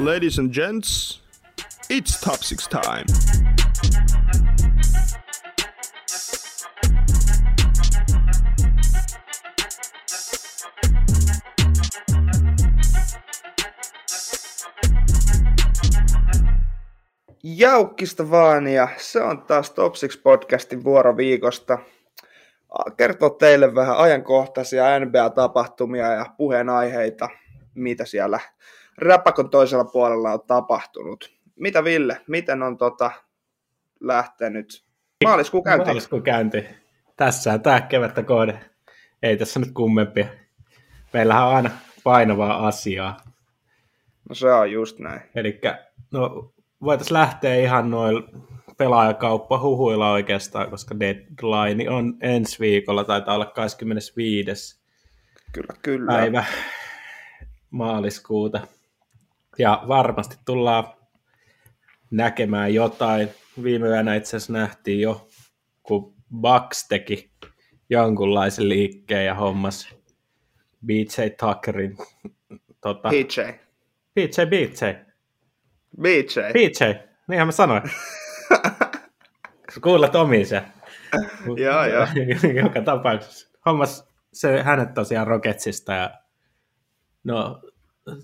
Ladies and gents, it's top six time. Jaukkista vaan ja se on taas Top 6 podcastin vuoro viikosta. Kertoo teille vähän ajankohtaisia NBA-tapahtumia ja puheenaiheita, mitä siellä räpäkon toisella puolella on tapahtunut. Mitä Ville, miten on tota lähtenyt? Maaliskuun käynti. Maaliskuun käynti. Tässä on tämä kevättä kohde. Ei tässä nyt kummempia. Meillähän on aina painavaa asiaa. No se on just näin. Eli no, voitaisiin lähteä ihan noin pelaajakauppa huhuilla oikeastaan, koska deadline on ensi viikolla, taitaa olla 25. Kyllä, kyllä. päivä maaliskuuta. Ja varmasti tullaan näkemään jotain. Viime yönä itse asiassa nähtiin jo, kun Bucks teki jonkunlaisen liikkeen ja hommas BJ Tuckerin. Tota, PJ. BJ, BJ. BJ. BJ, niinhän mä sanoin. Kuulet omiin se. Joo, joo. Joka tapauksessa. Hommas se hänet tosiaan Rocketsista ja no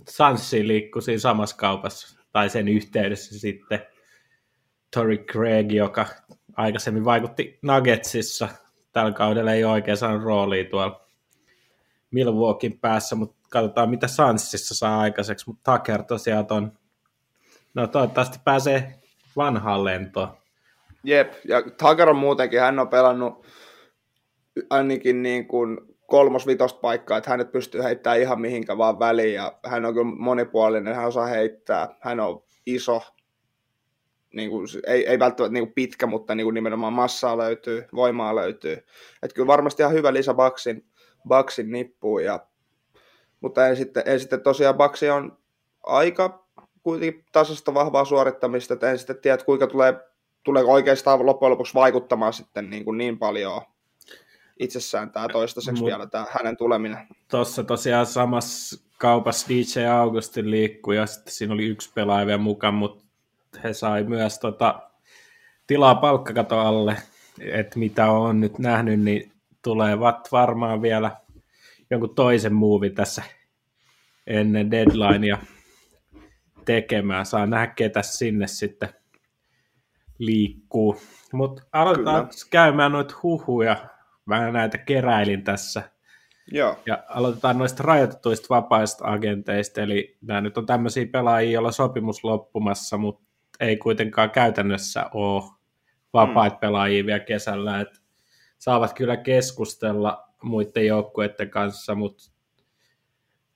Sanssi liikkui siinä samassa kaupassa tai sen yhteydessä sitten Tori Craig, joka aikaisemmin vaikutti Nuggetsissa. Tällä kaudella ei oikein saanut roolia tuolla Milwaukeein päässä, mutta katsotaan mitä Sanssissa saa aikaiseksi. Mutta Tucker tosiaan on, no toivottavasti pääsee vanhaan lentoon. Jep, ja Tucker on muutenkin, hän on pelannut ainakin niin kuin kolmos-vitosta paikkaa, että hänet pystyy heittämään ihan mihinkä vaan väliin, ja hän on kyllä monipuolinen, hän osaa heittää, hän on iso, niin kuin, ei, ei välttämättä niin kuin pitkä, mutta niin kuin nimenomaan massaa löytyy, voimaa löytyy. Että kyllä varmasti ihan hyvä lisä Baksin, Baksin nippuun, ja, mutta ei sitten, ei sitten tosiaan Baksi on aika kuitenkin tasasta vahvaa suorittamista, että en sitten tiedä, kuinka tulee, tulee oikeastaan loppujen lopuksi vaikuttamaan sitten niin, kuin niin paljon itsessään tämä toistaiseksi Mut, vielä tämä hänen tuleminen. Tuossa tosiaan samassa kaupassa DJ Augustin liikkuu ja sitten siinä oli yksi pelaaja vielä mukaan, mutta he sai myös tota, tilaa palkkakato alle, että mitä on nyt nähnyt, niin tulevat varmaan vielä jonkun toisen muuvin tässä ennen deadlinea tekemään. Saa nähdä, ketä sinne sitten liikkuu. Mutta aloitetaan Kyllä. käymään noita huhuja vähän näitä keräilin tässä. Joo. Ja aloitetaan noista rajoitetuista vapaista agenteista, eli nämä nyt on tämmöisiä pelaajia, joilla sopimus loppumassa, mutta ei kuitenkaan käytännössä ole vapaita mm. pelaajia vielä kesällä, että saavat kyllä keskustella muiden joukkueiden kanssa, mutta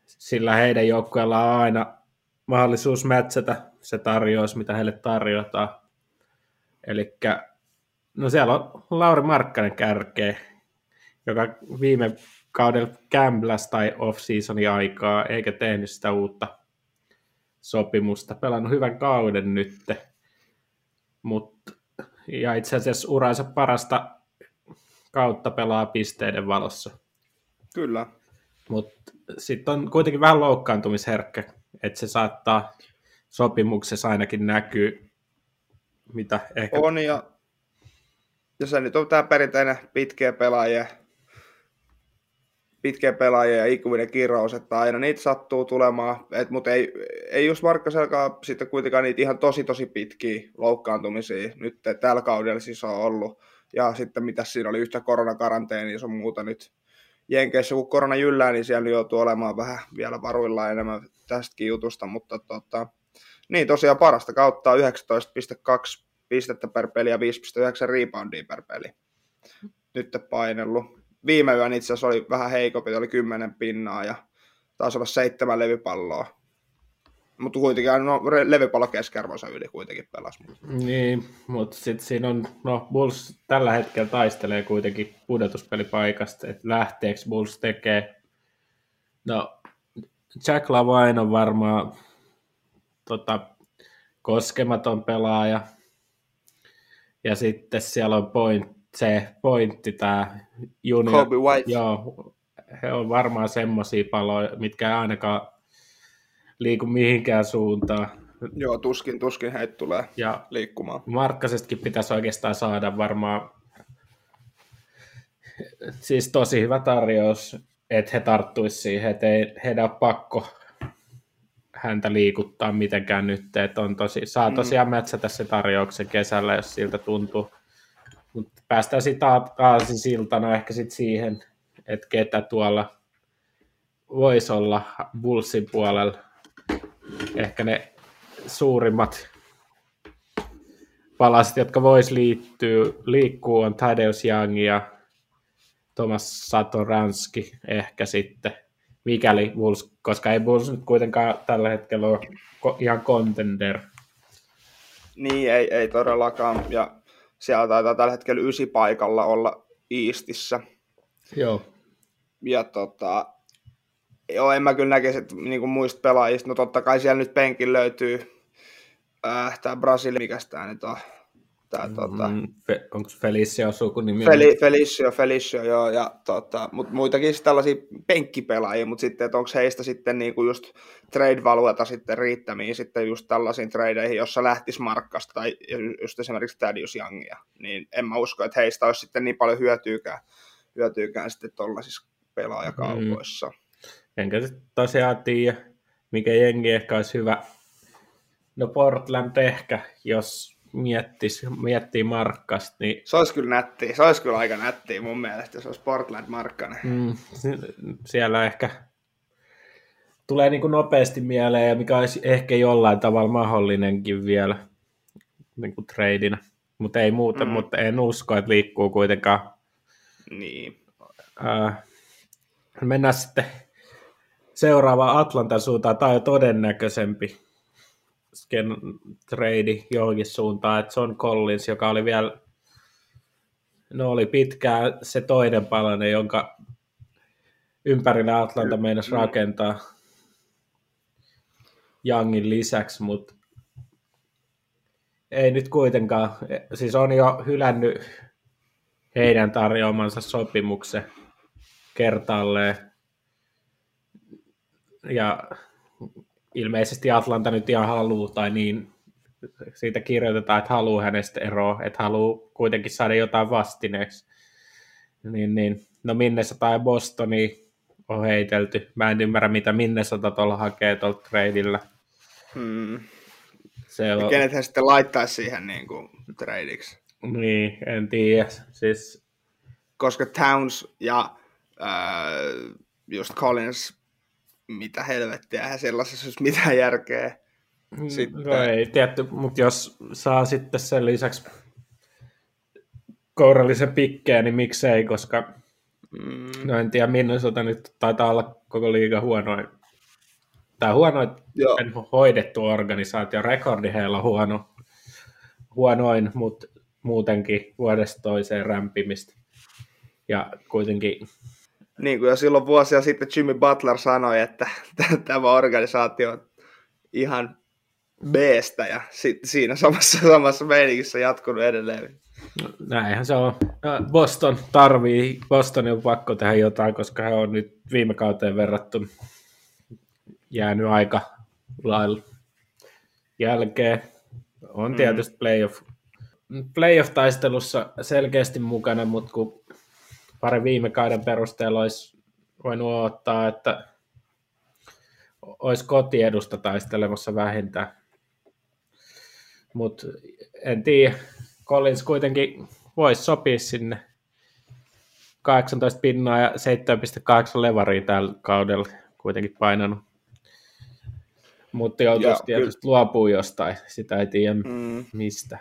sillä heidän joukkueella on aina mahdollisuus mätsätä se tarjous, mitä heille tarjotaan. Eli no siellä on Lauri Markkanen kärkeä, joka viime kaudella kämpläs tai off-seasonin aikaa, eikä tehnyt sitä uutta sopimusta. Pelannut hyvän kauden nyt, mutta ja itse asiassa uransa parasta kautta pelaa pisteiden valossa. Kyllä. Mutta sitten on kuitenkin vähän loukkaantumisherkkä, että se saattaa sopimuksessa ainakin näkyy, mitä ehkä... On, ja, ja se nyt on tämä perinteinen pitkiä pelaajia, pitkä pelaaja ja ikuinen kirous, että aina niitä sattuu tulemaan, et, mutta ei, ei just Markkaselkaan sitten kuitenkaan niitä ihan tosi tosi pitkiä loukkaantumisia nyt tällä kaudella siis on ollut. Ja sitten mitä siinä oli yhtä koronakaranteenia ja muuta nyt Jenkeissä, kun korona jyllää, niin siellä joutuu olemaan vähän vielä varuilla enemmän tästäkin jutusta, mutta tota, niin tosiaan parasta kautta 19,2 pistettä per peli ja 5,9 reboundia per peli. Nyt painellut viime yön itse asiassa oli vähän heikompi, oli kymmenen pinnaa ja taisi olla seitsemän levypalloa. Mutta kuitenkin no, levypallo keskiarvoisa yli kuitenkin pelasi. Niin, mutta sitten siinä on, no Bulls tällä hetkellä taistelee kuitenkin pudotuspelipaikasta, että lähteeksi Bulls tekee. No, Jack Lavain on varmaan tota, koskematon pelaaja. Ja sitten siellä on Point se pointti, tämä junior. Kobe White. Joo, he on varmaan semmoisia paloja, mitkä ei ainakaan liiku mihinkään suuntaan. Joo, tuskin, tuskin heitä tulee Ja liikkumaan. Markkasestakin pitäisi oikeastaan saada varmaan siis tosi hyvä tarjous, että he tarttuisi siihen, että ei heidän ole pakko häntä liikuttaa mitenkään nyt, että on tosi, saa tosiaan mätsätä se tarjouksen kesällä, jos siltä tuntuu. Mutta päästään sitten aasisiltana ehkä sitten siihen, että ketä tuolla voisi olla Bullsin puolella. Ehkä ne suurimmat palaset, jotka vois liittyä, liikkuu, on Tadeusz Young ja Thomas Satoranski ehkä sitten, mikäli Bulls, koska ei Bulls nyt kuitenkaan tällä hetkellä ole ihan contender. Niin, ei, ei todellakaan. Ja siellä taitaa tällä hetkellä ysi paikalla olla Iistissä. Joo. Ja tota, joo, en mä kyllä näkisi, että niin kuin muista pelaajista, no totta kai siellä nyt penkin löytyy äh, tämä Brasili, mikä tämä nyt on, tää, tota, Mm, Fe, onko Felicia sukunimi? Fel, Felicio, Felicio, joo, ja tota, mut muitakin tällaisia penkkipelaajia, mutta sitten, että onko heistä sitten niinku just trade-valueta sitten riittämiä sitten just tällaisiin tradeihin, jossa lähtisi Markkasta tai just esimerkiksi Thaddeus Youngia, niin en mä usko, että heistä olisi sitten niin paljon hyötyykään, hyötyykään sitten tuollaisissa pelaajakaupoissa. Mm. Enkä sit tosiaan tiedä, mikä jengi ehkä olisi hyvä. No Portland ehkä, jos miettis, miettii Markkasta, niin Se olisi kyllä nättiä, se olisi kyllä aika nättiä mun mielestä, jos olisi Portland Markkanen. mm, siellä ehkä tulee niin kuin nopeasti mieleen, ja mikä olisi ehkä jollain tavalla mahdollinenkin vielä niin kuin treidinä. Mutta ei muuten, mm. mutta en usko, että liikkuu kuitenkaan. Niin. Ää, mennään sitten seuraavaan Atlantan suuntaan. Tämä on jo todennäköisempi sken trade johonkin suuntaan, että John Collins, joka oli vielä, no oli pitkään se toinen palanen, jonka ympärillä Atlanta meinasi rakentaa Youngin lisäksi, mutta ei nyt kuitenkaan, siis on jo hylännyt heidän tarjoamansa sopimuksen kertaalleen. Ja ilmeisesti Atlanta nyt ihan haluaa, tai niin siitä kirjoitetaan, että haluaa hänestä eroa, että haluaa kuitenkin saada jotain vastineeksi. Niin, niin. No Minnesota ja Bostoni on heitelty. Mä en ymmärrä, mitä Minnesota tuolla hakee tuolta tradeillä. Hmm. Se on, kenet hän sitten laittaisi siihen niin kuin tradeiksi? niin, en tiedä. Siis, Koska Towns ja äh, just Collins, mitä helvettiä, eihän sellaisessa olisi mitään järkeä. Sitten- no ei tietty, mutta jos saa sitten sen lisäksi kourallisen pikkeen, niin miksei, koska Mm, no en tiedä, Minnesota nyt taitaa olla koko liiga huonoin, tai huonoin joo, hoidettu organisaatio, rekordi heillä on huono, huonoin, mutta muutenkin vuodesta toiseen rämpimistä. Ja kuitenkin, niin kuin jo silloin vuosia sitten Jimmy Butler sanoi, että tämä organisaatio on ihan beestä ja sit siinä samassa, samassa meiningissä jatkunut edelleen. näinhän se on. Boston tarvii, Bostonin on pakko tehdä jotain, koska he on nyt viime kauteen verrattuna jäänyt aika lailla jälkeen. On tietysti playoff, playoff-taistelussa selkeästi mukana, mutta kun pari viime kauden perusteella olisi voinut odottaa, että olisi kotiedusta taistelemassa vähintään. Mutta en tiedä, Collins kuitenkin voisi sopia sinne 18 pinnaa ja 7,8 levaria tällä kaudella kuitenkin painanut. Mutta joutuisi tietysti luopuu jostain, sitä ei tiedä Mm. mistä.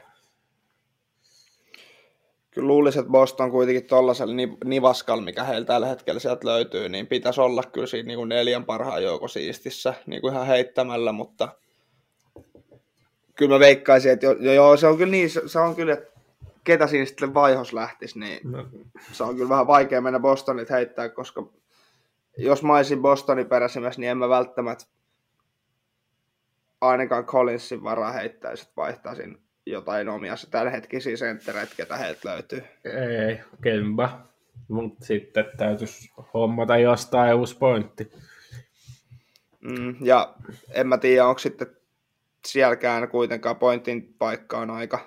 Kyllä luulisin, että Boston kuitenkin tuollaisella nivaskalla, mikä heillä tällä hetkellä sieltä löytyy, niin pitäisi olla kyllä siinä niin kuin neljän parhaan joukon siistissä niin kuin ihan heittämällä, mutta kyllä mä veikkaisin, että jo, jo, joo, se on kyllä niin, se, se on kyllä, että ketä siinä sitten vaihos lähtisi, niin No, se on kyllä vähän vaikea mennä Bostonit heittää, koska jos mä olisin Bostonin peräsimässä, niin en mä välttämättä ainakaan Collinsin varaa heittäisi, että vaihtaisin jotain omia tämänhetkisiä senttereitä, ketä heiltä löytyy. ei, Kemba. Mutta sitten täytyisi hommata jostain uusi pointti. Mm, ja en mä tiedä, onko sitten sielläkään kuitenkaan pointin paikka on aika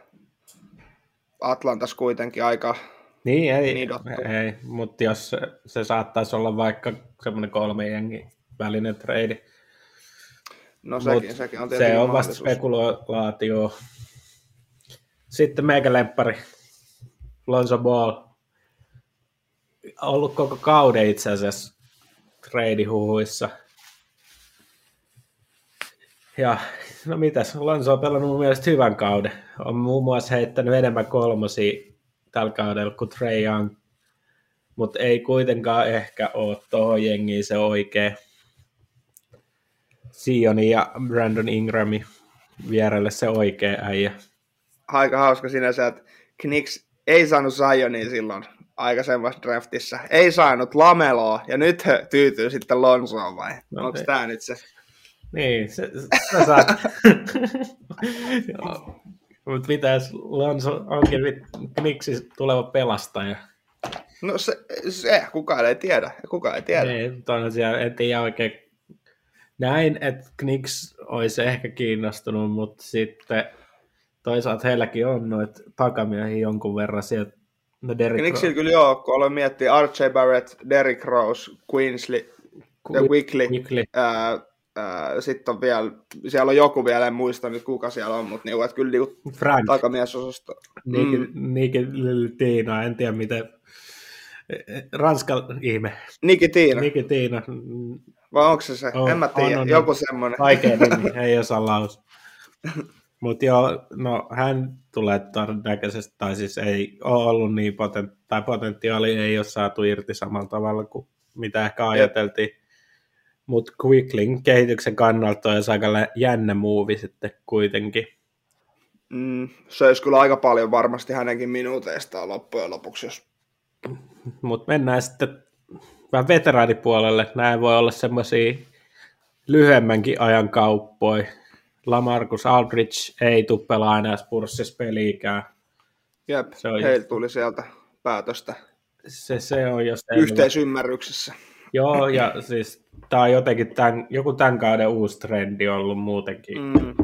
Atlantas kuitenkin aika niin, ei, ei mutta jos se, se saattaisi olla vaikka semmoinen kolme jengi välinen trade. No sekin, Mut sekin on Se on vasta spekulaatio. Sitten meikälemppari, Lonzo Ball. Ollut koko kauden itse asiassa trade-huhuissa. Ja no mitäs, Lonzo on pelannut mun mielestä hyvän kauden. On muun muassa heittänyt enemmän kolmosia tällä kaudella kuin Trey Young, mutta ei kuitenkaan ehkä ole tuohon jengiin se oikea Sioni ja Brandon Ingrami vierelle se oikea äijä. Aika hauska sinänsä, että Knicks ei saanut Zionia silloin aikaisemmassa draftissa. Ei saanut Lameloa, ja nyt he tyytyy sitten Lonsoon vai? No, Onko tämä nyt se? Niin, se, se saat. Mutta mitäs Lonso onkin Knicks tuleva pelastaja? No se, se kukaan ei tiedä. Kukaan ei tiedä. Niin, tosiaan en tiedä oikein. Näin, että Knicks olisi ehkä kiinnostunut, mutta sitten toisaalta heilläkin on noita takamiehiä jonkun verran sieltä. No Derrick Knicksillä kyllä joo, kun aloin miettiä Archie Barrett, Derrick Rose, Queensley, Qu- Weekly, Weekly. Ää, sitten on vielä, siellä on joku vielä, en muista nyt kuka siellä on, mutta niinku, että kyllä niinku Frank. takamiesosasto. Niki, mm. Niki Tiina, en tiedä miten, Ranska ihme. Niki Tiina. Niki Tiina. Vai onko se se? On, en mä tiedä, on, on, joku semmoinen. Vaikea nimi, ei osaa lausua. Mutta joo, no hän tulee todennäköisesti, tai siis ei ole ollut niin potent, tai potentiaali ei ole saatu irti samalla tavalla kuin mitä ehkä ajateltiin. Mutta Quickling kehityksen kannalta on aika jännä muuvi sitten kuitenkin. Mm, se olisi kyllä aika paljon varmasti hänenkin minuuteistaan loppujen lopuksi, jos... Mutta mennään sitten vähän veteraanipuolelle. Näin voi olla semmoisia lyhyemmänkin ajan kauppoja. Lamarcus Aldridge ei tule pelaa enää Spurssissa peliikään. Jep, se on heillä tuli sieltä päätöstä. Se, se on jo Yhteisymmärryksessä. Joo, ja siis tämä on jotenkin tämän, joku tämän kauden uusi trendi ollut muutenkin. Mm.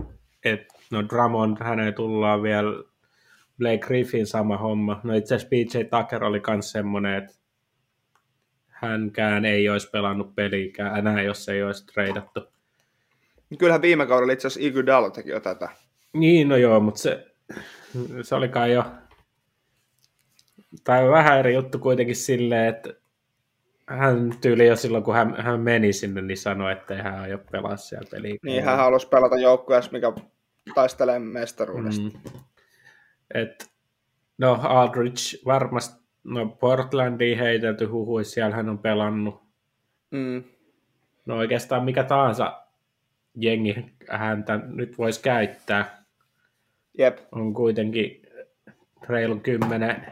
Et, no Drummond, häneen tullaan vielä Blake Griffin sama homma. No itse asiassa PJ Tucker oli myös semmoinen, että hänkään ei olisi pelannut peliikään enää, jos ei olisi treidattu. Kyllähän viime kaudella itse asiassa Iguodala teki jo tätä. Niin, no joo, mutta se, se oli kai jo, tai vähän eri juttu kuitenkin silleen, että hän tyyli jo silloin, kun hän, hän meni sinne, niin sanoi, että ei hän aio pelaa siellä peliä. Niin, hän halusi pelata joukkueessa, mikä taistelee mestaruudesta. Mm. Et, no, Aldridge varmasti, no Portlandiin heitelty huhui, siellä hän on pelannut. Mm. No oikeastaan mikä tahansa jengi häntä nyt voisi käyttää. Jep. On kuitenkin reilun kymmenen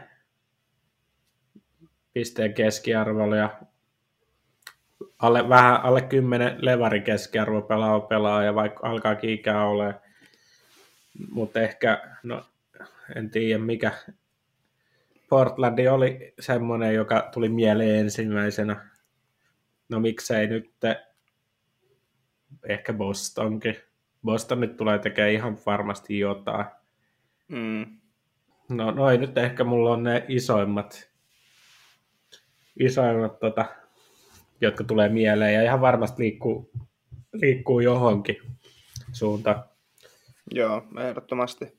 pisteen keskiarvolla ja alle, vähän alle 10 levarin keskiarvo pelaa pelaa ja vaikka alkaa ikää ole, mutta ehkä, no en tiedä mikä, Portlandi oli semmoinen, joka tuli mieleen ensimmäisenä. No miksei nyt ehkä Bostonkin. Boston nyt tulee tekemään ihan varmasti jotain. Mm. No noin nyt ehkä mulla on ne isoimmat isoimmat, tota, jotka tulee mieleen ja ihan varmasti liikkuu, liikkuu johonkin suuntaan. Joo, ehdottomasti.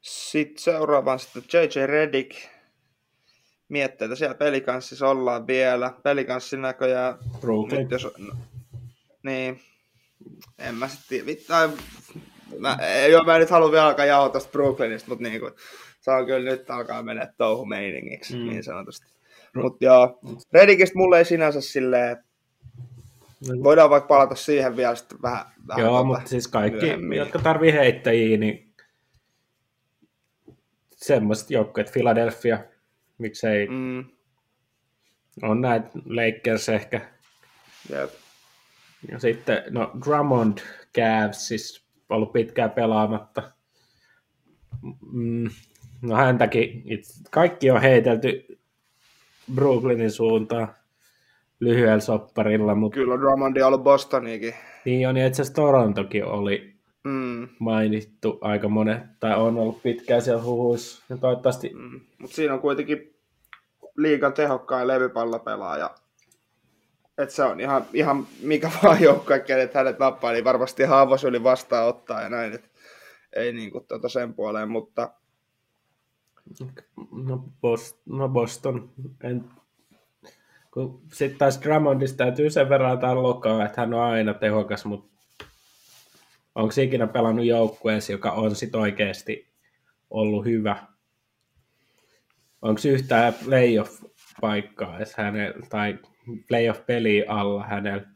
Sitten seuraavaan sitten JJ Redick. Miettii, että siellä pelikanssissa ollaan vielä. Pelikanssin näköjään... Brooklyn. Nyt jos, no, niin, en mä sitten vittaa. Mä, joo, mä en nyt halua vielä alkaa jauhaa tuosta Brooklynista, mutta niin kuin, se on kyllä nyt alkaa mennä touhu meiningiksi, mm. niin sanotusti. Mutta joo, Redikistä mulle ei sinänsä silleen, no. voidaan vaikka palata siihen vielä sitten vähän. vähän joo, tuota mutta siis kaikki, myöhemmin. jotka tarvii heittäjiä, niin semmoiset joukkueet, Philadelphia, miksei, mm. on näitä Lakers ehkä. Jep. Ja sitten, no Drummond Cavs, siis ollut pitkään pelaamatta. Mm, no häntäkin, kaikki on heitelty Brooklynin suuntaan. lyhyellä sopparilla. Mutta... Kyllä Drummond on ollut Bostoniakin. Niin on, ja itse asiassa Torontokin oli Mm. mainittu aika monen, tai on ollut pitkään siellä huhuissa. Ja toivottavasti Mm. Mutta siinä on kuitenkin liigan tehokkain levypallopelaaja. Et se on ihan, ihan mikä vaan joukkue, kenet hänet nappaa, niin varmasti ihan avosylin vastaanottaa ja näin. Et ei niinku tota sen puoleen, mutta No, Boston, no Boston. En... Sitten taas Drummondista täytyy sen verran jotain lokaa, että hän on aina tehokas, mutta onko se ikinä pelannut joukkueessa, joka on sit oikeasti ollut hyvä? Onko yhtään playoff-paikkaa edes hänellä, tai playoff-peliä alla hänellä?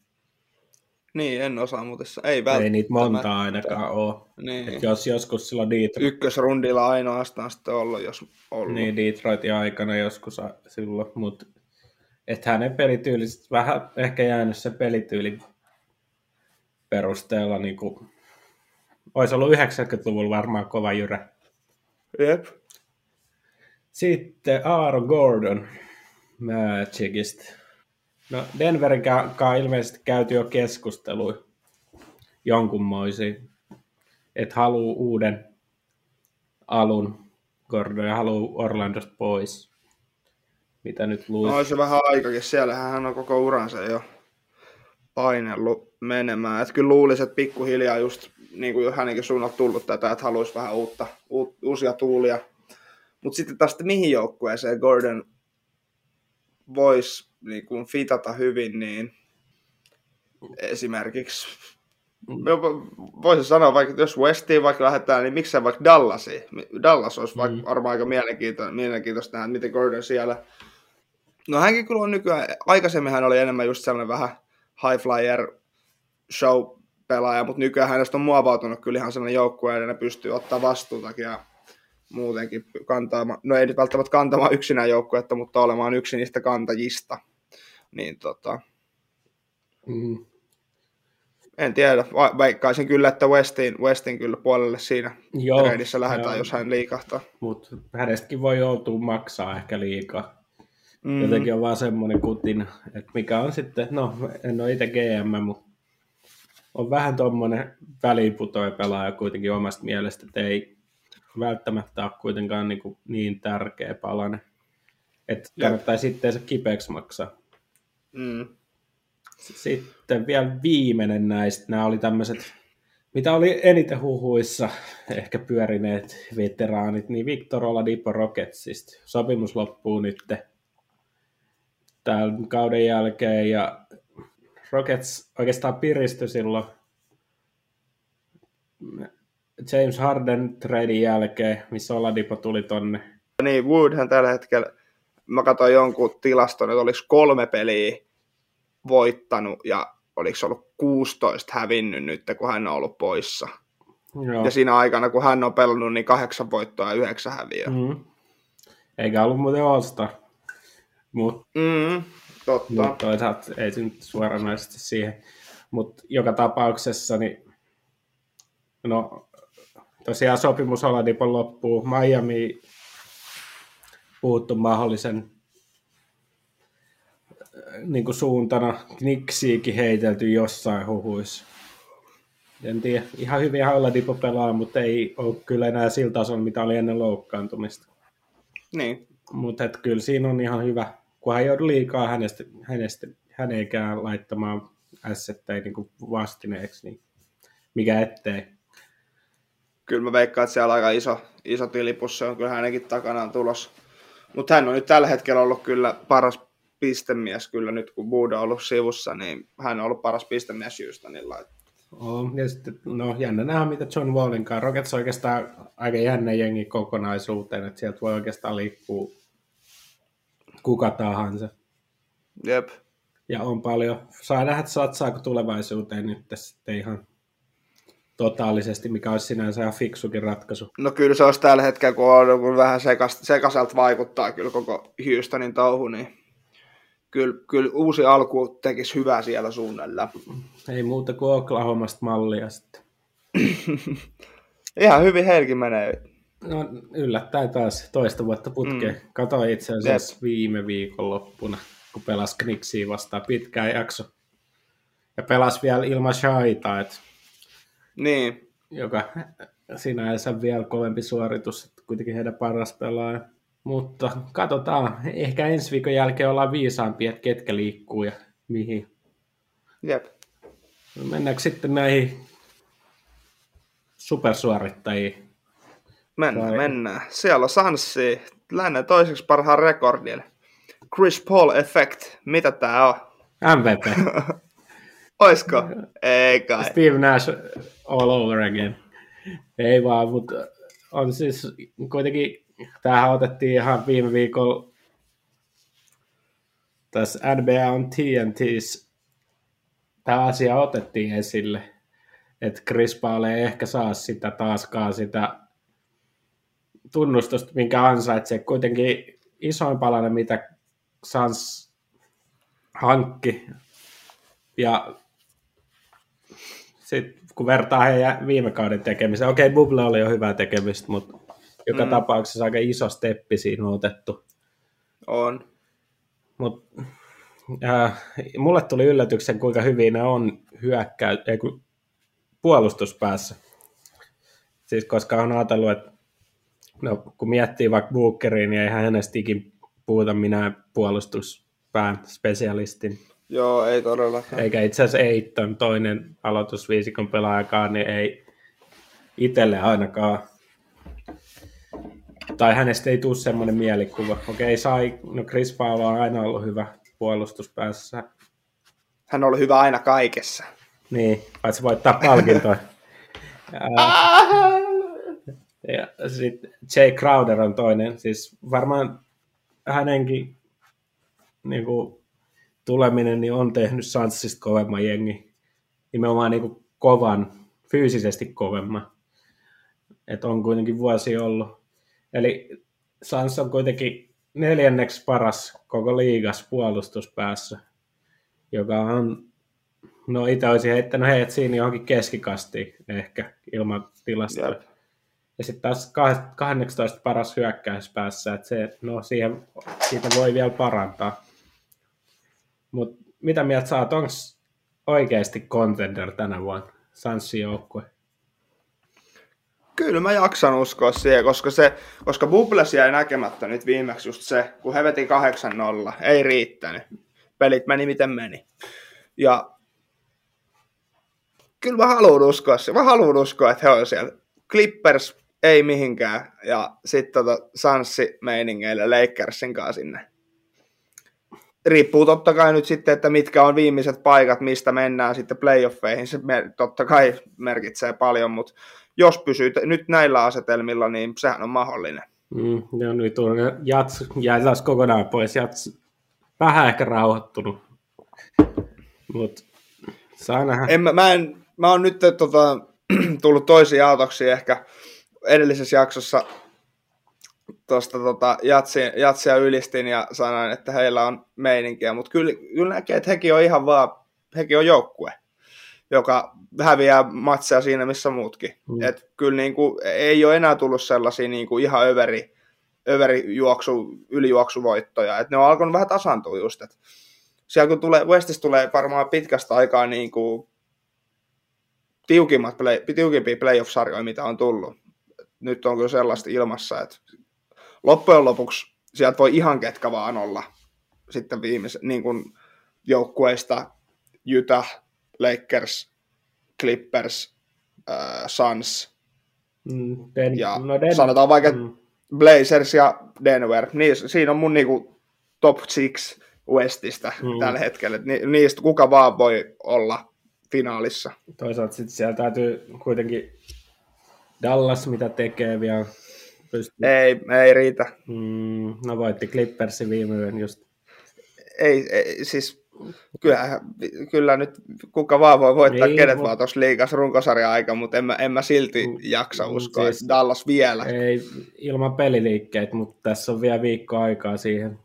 niin, en osaa muuten. Ei, Ei niitä monta välttämättä. ainakaan ole. Niin. Et jos joskus silloin Detroit, Ykkösrundilla ainoastaan sitten ollut, jos ollut. Niin Detroitin aikana joskus silloin, mutta että hänen pelityyli sit vähän ehkä jäänyt se pelityyli perusteella niin kuin, olisi ollut 90-luvulla varmaan kova jyrä. Jep. Sitten Aaron Gordon Magicista. No Denverin kanssa ilmeisesti käyty jo keskustelui jonkunmoisia, että haluaa uuden alun Gordon ja haluaa Orlandosta pois. Mitä nyt luulet? No, olisi vähän aikakin. Siellähän hän on koko uransa jo painellut menemään. Et kyllä luulisi, että pikkuhiljaa just niin kuin hänenkin suunnalta tullut tätä, että haluaisi vähän uutta, uut, uusia tuulia. Mutta sitten taas, mihin joukkueeseen Gordon voisi niin kuin fitata hyvin, niin esimerkiksi jopa voisin sanoa, vaikka jos Westiin vaikka lähdetään, niin miksei vaikka Dallasiin. Dallas olisi vaikka Mm. varmaan aika mielenkiintoista, mielenkiintoista nähdä, miten Gordon siellä. No hänkin kyllä on nykyään, aikaisemmin hän oli enemmän just sellainen vähän high flyer show pelaaja, mutta nykyään hänestä on muovautunut kyllä ihan sellainen joukkue, ja ne pystyy ottaa vastuutakin ja muutenkin kantamaan, no ei nyt välttämättä kantamaan yksinään joukkuetta, mutta olemaan yksi niistä kantajista. Niin tota, Mm. en tiedä, veikkaisin kyllä, että Westin, Westin kyllä puolelle siinä Joo, treidissä lähdetään, joo. jos hän liikahtaa. Mutta hänestäkin voi joutua maksaa ehkä liikaa. Mm. Jotenkin on vaan semmoinen kutin, että mikä on sitten, no en ole itse GM, mutta on vähän tuommoinen väliinputoja pelaaja kuitenkin omasta mielestä, että ei välttämättä ole kuitenkaan niin, kuin niin tärkeä palanen. Että kannattaa sitten se kipeäksi maksaa. Mm. Sitten vielä viimeinen näistä, nämä oli tämmöiset, mitä oli eniten huhuissa ehkä pyörineet veteraanit, niin Victor Oladipo Rocketsista. Sopimus loppuu nyt tämän kauden jälkeen ja Rockets oikeastaan piristyi silloin James Harden tradin jälkeen, missä Oladipo tuli tonne. Niin, Woodhän tällä hetkellä, mä katsoin jonkun tilaston, että oliko kolme peliä voittanut ja oliko se ollut 16 hävinnyt nyt, kun hän on ollut poissa. Joo. Ja siinä aikana, kun hän on pelannut, niin kahdeksan voittoa ja yhdeksän häviöä. Mm. Eikä ollut muuten All-Star. Mutta Mm, totta. Mutta toisaalta ei se nyt suoranaisesti siihen. Mutta joka tapauksessa, niin no tosiaan sopimus Oladipon loppuu. Miami puhuttu mahdollisen niin kuin suuntana. Knicksiikin heitelty jossain huhuissa. En tiedä, ihan hyvin Oladipo pelaa, mutta ei ole kyllä enää sillä tasolla, mitä oli ennen loukkaantumista. Niin. Mutta kyllä siinä on ihan hyvä, kunhan ei joudu liikaa hänestä, hänestä, hänekään laittamaan assetteja niin vastineeksi, niin mikä ettei. Kyllä mä veikkaan, että siellä aika iso, iso tilipussi on kyllä hänenkin takanaan tulos. Mutta hän on nyt tällä hetkellä ollut kyllä paras pistemies kyllä nyt, kun Buda on ollut sivussa, niin hän on ollut paras pistemies Houstonilla. On. Ja sitten, no jännä nähdä, mitä John Wallin kanssa. Rockets on oikeastaan aika jännä jengi kokonaisuuteen, että sieltä voi oikeastaan liikkua kuka tahansa. Jep. Ja on paljon, saa nähdä, että satsaako tulevaisuuteen nyt sitten ihan totaalisesti, mikä olisi sinänsä ihan fiksukin ratkaisu. No kyllä se olisi tällä hetkellä, kun on kun vähän sekas, vaikuttaa kyllä koko Houstonin touhu, niin kyllä, kyllä uusi alku tekisi hyvää siellä suunnalla. Ei muuta kuin Oklahomasta mallia sitten. Ihan hyvin heilläkin menee. No yllättäen taas toista vuotta putkeen. Mm. Katoin itse asiassa viime viikon loppuna kun pelasi Knicksiä vastaan pitkään jakso. Ja pelasi vielä ilman Shaita, että Niin, joka sinänsä vielä kovempi suoritus, että kuitenkin heidän paras pelaaja. Mutta katsotaan, ehkä ensi viikon jälkeen ollaan viisaampia, että ketkä liikkuu ja mihin. jep. Mennäänkö sitten näihin supersuorittajiin? Mennään, Vai- mennään. Siellä on Sanssi, lännen toiseksi parhaan rekordin. Chris Paul Effect, mitä tää on? MVP. Oisko? Ei kai. Steve Nash all over again. Ei vaan, mutta on siis kuitenkin, tämähän otettiin ihan viime viikolla tässä NBA on TNTs, tämä asia otettiin esille, että Chris Paul ei ehkä saa sitä taaskaan sitä tunnustusta, minkä ansaitsee. Kuitenkin isoin palanen, mitä Sans hankki. Ja sitten kun vertaa heidän viime kauden tekemiseen, okei, Bubble oli jo hyvää tekemistä, mutta joka Mm. tapauksessa aika iso steppi siinä on otettu. On. Mut, äh, mulle tuli yllätyksen, kuinka hyvin ne on hyökkäy, ei, kun puolustuspäässä. Siis koska on ajatellut, että no, kun miettii vaikka Bookeria, niin eihän hänestä ikin puhuta minä puolustuspään spesialistin. Joo, ei todellakaan. Eikä itse asiassa Eitton toinen aloitusviisikon pelaajakaan, niin ei itselle ainakaan. Tai hänestä ei tule semmoinen mielikuva. Okei, sai, no Chris Paul on aina ollut hyvä puolustuspäässä. Hän on ollut hyvä aina kaikessa. Niin, paitsi voittaa palkintoja. Ää, ja sitten Jay Crowder on toinen. Siis varmaan hänenkin niin kuin, tuleminen niin on tehnyt Sanssista kovemman jengi. Nimenomaan niin kuin, kovan, fyysisesti kovemman. Että on kuitenkin vuosi ollut. Eli Sans on kuitenkin neljänneksi paras koko liigas puolustuspäässä, joka on, no itse olisin heittänyt heidät siinä johonkin keskikastiin ehkä ilman tilastoja. Jep. Ja sitten taas kah- 12 paras hyökkäyspäässä, että se, no siihen, siitä voi vielä parantaa. Mutta mitä mieltä oot, onko oikeasti contender tänä vuonna, Sanssin joukkue? Kyllä mä jaksan uskoa siihen, koska, se, koska Bubbles jäi näkemättä nyt viimeksi just se, kun he veti 8-0, ei riittänyt. Pelit meni miten meni. Ja kyllä mä haluan uskoa se. Mä haluan uskoa, että he on siellä. Clippers ei mihinkään. Ja sitten tota Sanssi meiningeille Lakersin kanssa sinne. Riippuu totta kai nyt sitten, että mitkä on viimeiset paikat, mistä mennään sitten playoffeihin. Se totta kai merkitsee paljon, mutta jos pysyy nyt näillä asetelmilla, niin sehän on mahdollinen. Mm, no nyt on Jats jäi taas kokonaan pois. Jats vähän ehkä rauhoittunut. Mutta saa nähdä. En, mä, mä, en, mä oon nyt tota, tullut toisiin autoksiin ehkä edellisessä jaksossa tuosta tota, jatsia, jatsia ylistin ja sanoin, että heillä on meininkiä, mutta kyllä, kyllä näkee, että hekin on ihan vaan, hekin on joukkue, joka häviää matseja siinä, missä muutkin. Mm. Et kyllä niin kuin, ei ole enää tullut sellaisia niin kuin ihan överi, överi juoksu, ylijuoksuvoittoja, että ne on alkanut vähän tasaantua just, että siellä kun tulee, Westistä tulee varmaan pitkästä aikaa niin kuin tiukimmat play, tiukimpia playoff-sarjoja, mitä on tullut. Nyt on kyllä sellaista ilmassa, että loppujen lopuksi sieltä voi ihan ketkä vaan olla sitten viimeisen niin kuin joukkueista Utah, Lakers, Clippers, äh, Suns Mm, Den, ja no Den, sanotaan vaikka mm, Blazers ja Denver. Niin, siinä on mun niinku top six Westistä mm. tällä hetkellä. Ni, niistä kuka vaan voi olla finaalissa. toisaalta sitten siellä täytyy kuitenkin Dallas, mitä tekee vielä. Pystyy, Ei, ei riitä. mm, no voitti Clippersin viime yön just. Ei, ei siis kyllä, kyllä nyt kuka vaan voi voittaa Niin, kenet mut- vaan tuossa liikas runkosarja aika, mutta en mä, en mä silti Mm, jaksa uskoa, siis- että Dallas vielä. Ei ilman peliliikkeitä, mutta tässä on vielä viikko aikaa siihen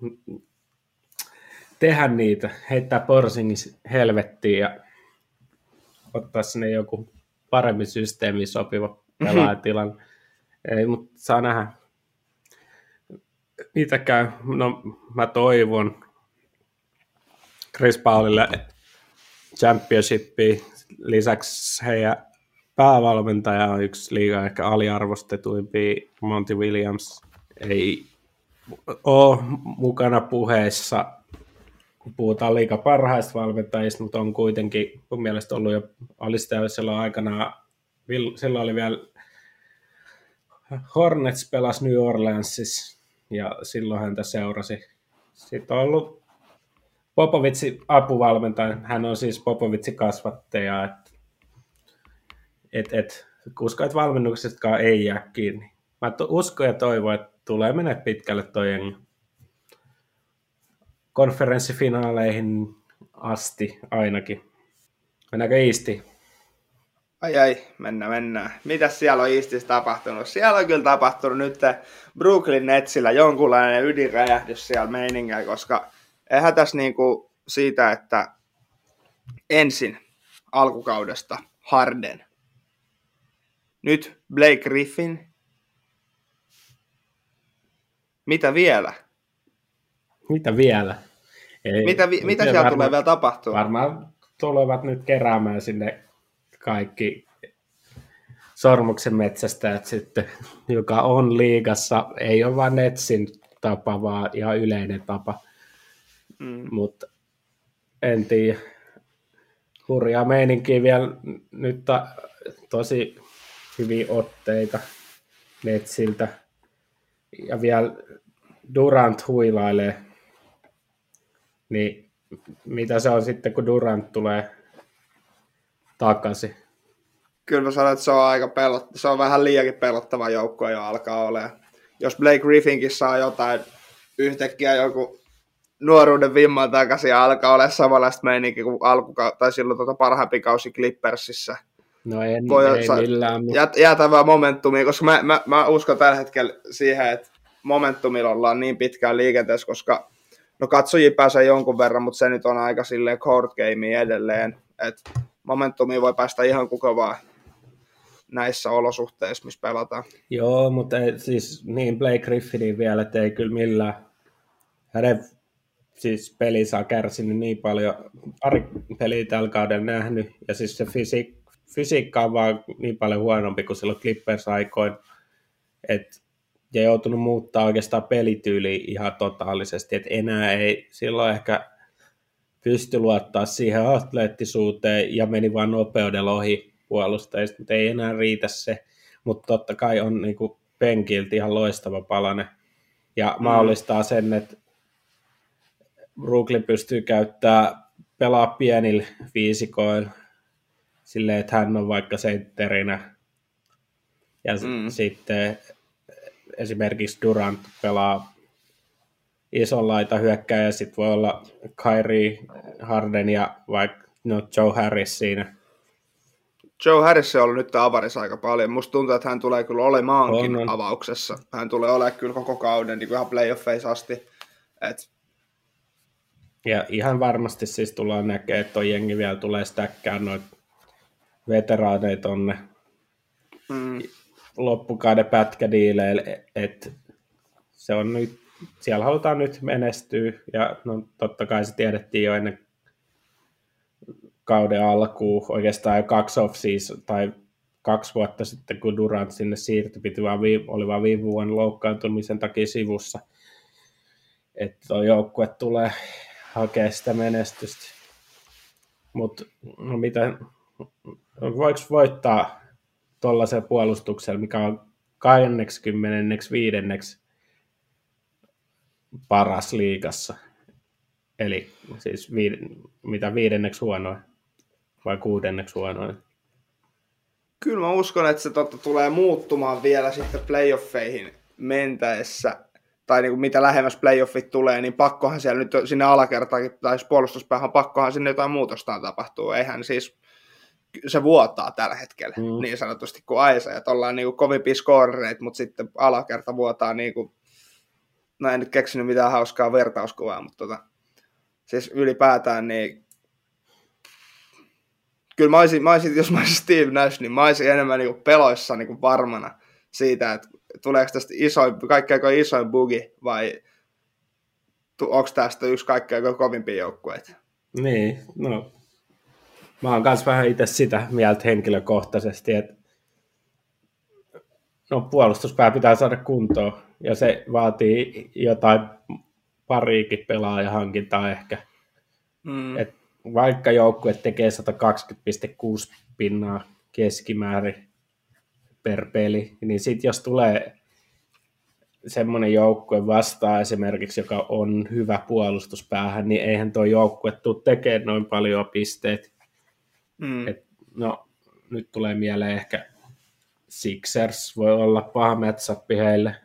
tehdä niitä, heittää Porzingis helvettiin ja ottaa sinne joku paremmin systeemiin sopiva pelaajatilan. Ei, mutta saa nähdä. Mitä käy? No, mä toivon, Chris Paulille championshippi. Lisäksi heidän päävalmentaja on yksi liiga ehkä aliarvostetuimpia, Monty Williams. Ei ole mukana puheissa, kun puhutaan liiga parhaista valmentajista, mutta on kuitenkin mun mielestä ollut jo alistaja silloin aikana, silloin oli vielä Hornets pelasi New Orleansissa ja silloin häntä seurasi. Sitten on ollut Popovitsi apuvalmentaja, hän on siis Popovitsi kasvattaja, että et, et, uskon, että valmennuksestakaan ei jää kiinni. Mä uskon ja toivon, että tulee mennä pitkälle toi konferenssifinaaleihin asti ainakin. Mennäänkö Iisti? Ai ai, mennään, mennään. Mitäs siellä on Eastissä tapahtunut? Siellä on kyllä tapahtunut nyt Brooklyn Netsillä jonkunlainen ydinräjähdys siellä meiningillä, koska eihän tässä niinku siitä, että ensin alkukaudesta Harden. Nyt Blake Griffin. Mitä vielä? Mitä vielä? Ei, mitä, vi- mitä siellä varma, tulee vielä tapahtua? Varmaan tulevat nyt keräämään sinne kaikki sormuksen metsästäjät sitten, joka on liigassa, ei ole vain Netsin tapa, vaan ihan yleinen tapa. Mm. Mutta en tiedä. Hurjaa meininkiä vielä nyt ta, tosi hyviä otteita Netsiltä. Ja vielä Durant huilailee. Niin mitä se on sitten, kun Durant tulee takaisin? Kyllä mä sanon, että se on aika pelot, se on vähän liiankin pelottava joukko jo alkaa olemaan. Jos Blake Griffinkin saa jotain yhtäkkiä joku nuoruuden vimman takaisin ja alkaa olla samanlaista meininkiä kuin alkuka- tai silloin tuota parhaampi kausi Clippersissä. No en, Voi ei sa- millään. Jät, jäätävää momentumia, koska mä, mä, mä, uskon tällä hetkellä siihen, että momentumilla ollaan niin pitkään liikenteessä, koska no katsojia pääsee jonkun verran, mutta se nyt on aika silleen court game edelleen, että momentumia voi päästä ihan kuka vaan näissä olosuhteissa, missä pelataan. Joo, mutta ei, siis niin Blake Griffinin vielä, että ei kyllä millään hänen siis peli saa kärsinyt niin paljon, pari peliä tällä kaudella nähnyt, ja siis se fysiik, fysiikka on vaan niin paljon huonompi kuin silloin Clippers aikoin, että ja joutunut muuttaa oikeastaan pelityyli ihan totaalisesti, että enää ei silloin ehkä pysty luottaa siihen atleettisuuteen ja meni vaan nopeudella ohi puolustajista, mutta ei enää riitä se, mutta totta kai on niin kuin penkiltä ihan loistava palane ja mm. mahdollistaa sen, että Brooklyn pystyy käyttämään pelaa pienillä viisikoilla silleen, että hän on vaikka sentterinä ja mm. sitten esimerkiksi Durant pelaa ison laita hyökkää ja sitten voi olla Kyrie Harden ja vaikka no, Joe Harris siinä. Joe Harris on ollut nyt avarissa aika paljon. Musta tuntuu, että hän tulee kyllä olemaankin on, on. avauksessa. Hän tulee olemaan kyllä koko kauden niin kuin ihan playoffeissa asti. Et... Ja ihan varmasti siis tullaan näkemään, että toi jengi vielä tulee stäkkää noita veteraaneita tonne mm. loppukauden pätkädiileille, että se on nyt siellä halutaan nyt menestyä, ja no, totta kai se tiedettiin jo ennen kauden alkuun, oikeastaan jo kaksi off tai kaksi vuotta sitten, kun Durant sinne siirtyi, piti vaan viime, oli vaan viime vuonna loukkaantumisen takia sivussa, että tuo joukkue tulee hakea sitä menestystä. Mutta no mitä, voiko voittaa tuollaisen puolustuksella, mikä on 25 paras liigassa. Eli siis viid, mitä viidenneksi huonoin vai kuudenneksi huonoin? Kyllä mä uskon, että se totta tulee muuttumaan vielä sitten playoffeihin mentäessä, tai niin kuin mitä lähemmäs playoffit tulee, niin pakkohan siellä nyt sinne alakertaakin, tai puolustuspäähän pakkohan sinne jotain muutosta tapahtuu. Eihän siis, se vuotaa tällä hetkellä mm. niin sanotusti kuin Aisa, että ollaan niin kuin kovimpia scorereita, mutta sitten alakerta vuotaa niin kuin no en nyt keksinyt mitään hauskaa vertauskuvaa, mutta tota, siis ylipäätään niin kyllä mä olisin, mä olisin, jos mä olisin Steve Nash, niin mä olisin enemmän niin kuin peloissa niin kuin varmana siitä, että tuleeko tästä isoin, kaikkein isoin bugi vai onko tästä yksi kaikkein kovimpia joukkueita. Niin, no mä oon kanssa vähän itse sitä mieltä henkilökohtaisesti, että no puolustuspää pitää saada kuntoon ja se vaatii jotain pariikin pelaajahankintaa ehkä. Mm. Et vaikka joukkue tekee 120,6 pinnaa keskimäärin per peli, niin sitten jos tulee semmoinen joukkue vastaan esimerkiksi, joka on hyvä puolustuspäähän, niin eihän tuo joukkue tule tekemään noin paljon pisteet. Mm. Et, no, nyt tulee mieleen ehkä Sixers voi olla paha matchup heille,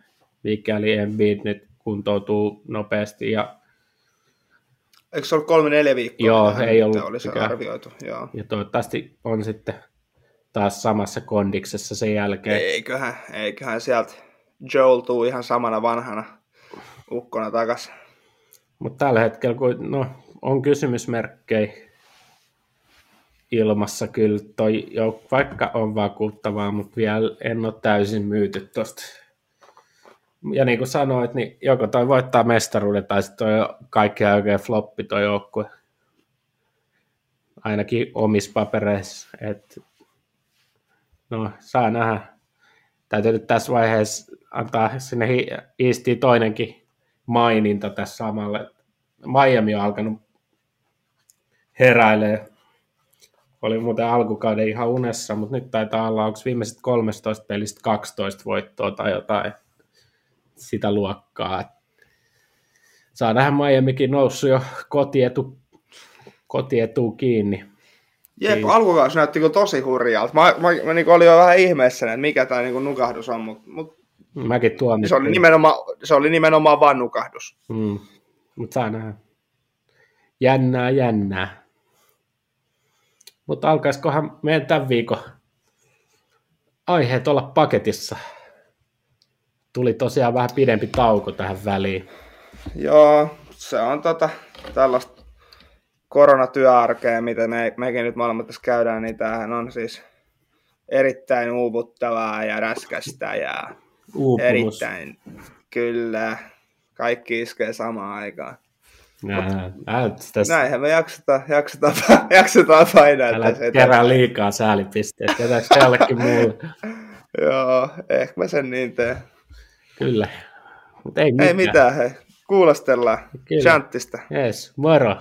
mikäli Embiid nyt kuntoutuu nopeasti. Ja... Eikö se ollut kolme neljä viikkoa? Joo, ei ollut. Oli se arvioitu. Joo. Ja toivottavasti on sitten taas samassa kondiksessa sen jälkeen. Eiköhän, eiköhän sieltä Joel tuu ihan samana vanhana ukkona takas. Mutta tällä hetkellä, kun no, on kysymysmerkkejä ilmassa kyllä, toi vaikka on vakuuttavaa, mutta vielä en ole täysin myyty tuosta. Ja niin kuin sanoit, niin joko toi voittaa mestaruuden tai sitten toi kaikki oikein floppi toi joukkue. Ainakin omissa papereissa. Et, no, saa nähdä. Täytyy nyt tässä vaiheessa antaa sinne Eastiin toinenkin maininta tässä samalle. Miami on alkanut heräilee. Oli muuten alkukauden ihan unessa, mutta nyt taitaa olla, onko viimeiset 13 pelistä 12 voittoa tai jotain sitä luokkaa. Saa nähdä Miamikin noussut jo kotietu, kotietu kiinni. Jep, alkukausi näytti kyllä tosi hurjalta. Mä, mä, mä niin olin jo vähän ihmeessä, että mikä tämä niin nukahdus on, mutta mut, Mäkin tuon. Se oli nimenomaan, se oli nimenomaan vaan nukahdus. Mm. Mutta saa nähdä. Jännää, jännää. Mutta alkaisikohan meidän tämän viikon aiheet olla paketissa? Tuli tosiaan vähän pidempi tauko tähän väliin. Joo, se on tota, tällaista koronatyöarkea, mitä me, mekin nyt molemmat tässä käydään, niin tämähän on siis erittäin uuvuttavaa ja raskasta ja Uupumus. erittäin, kyllä, kaikki iskee samaan aikaan. Nää, nää, Näinhän me jaksetaan, jaksetaan, jaksetaan painaa. Älä kerää liikaa säälipisteet, jätäks jollekin muulle. Joo, ehkä mä sen niin teen. Kyllä, mutta ei mitään. Ei mitään, hei. Kuulostellaan. Kyllä. Chanttista. Yes, moro.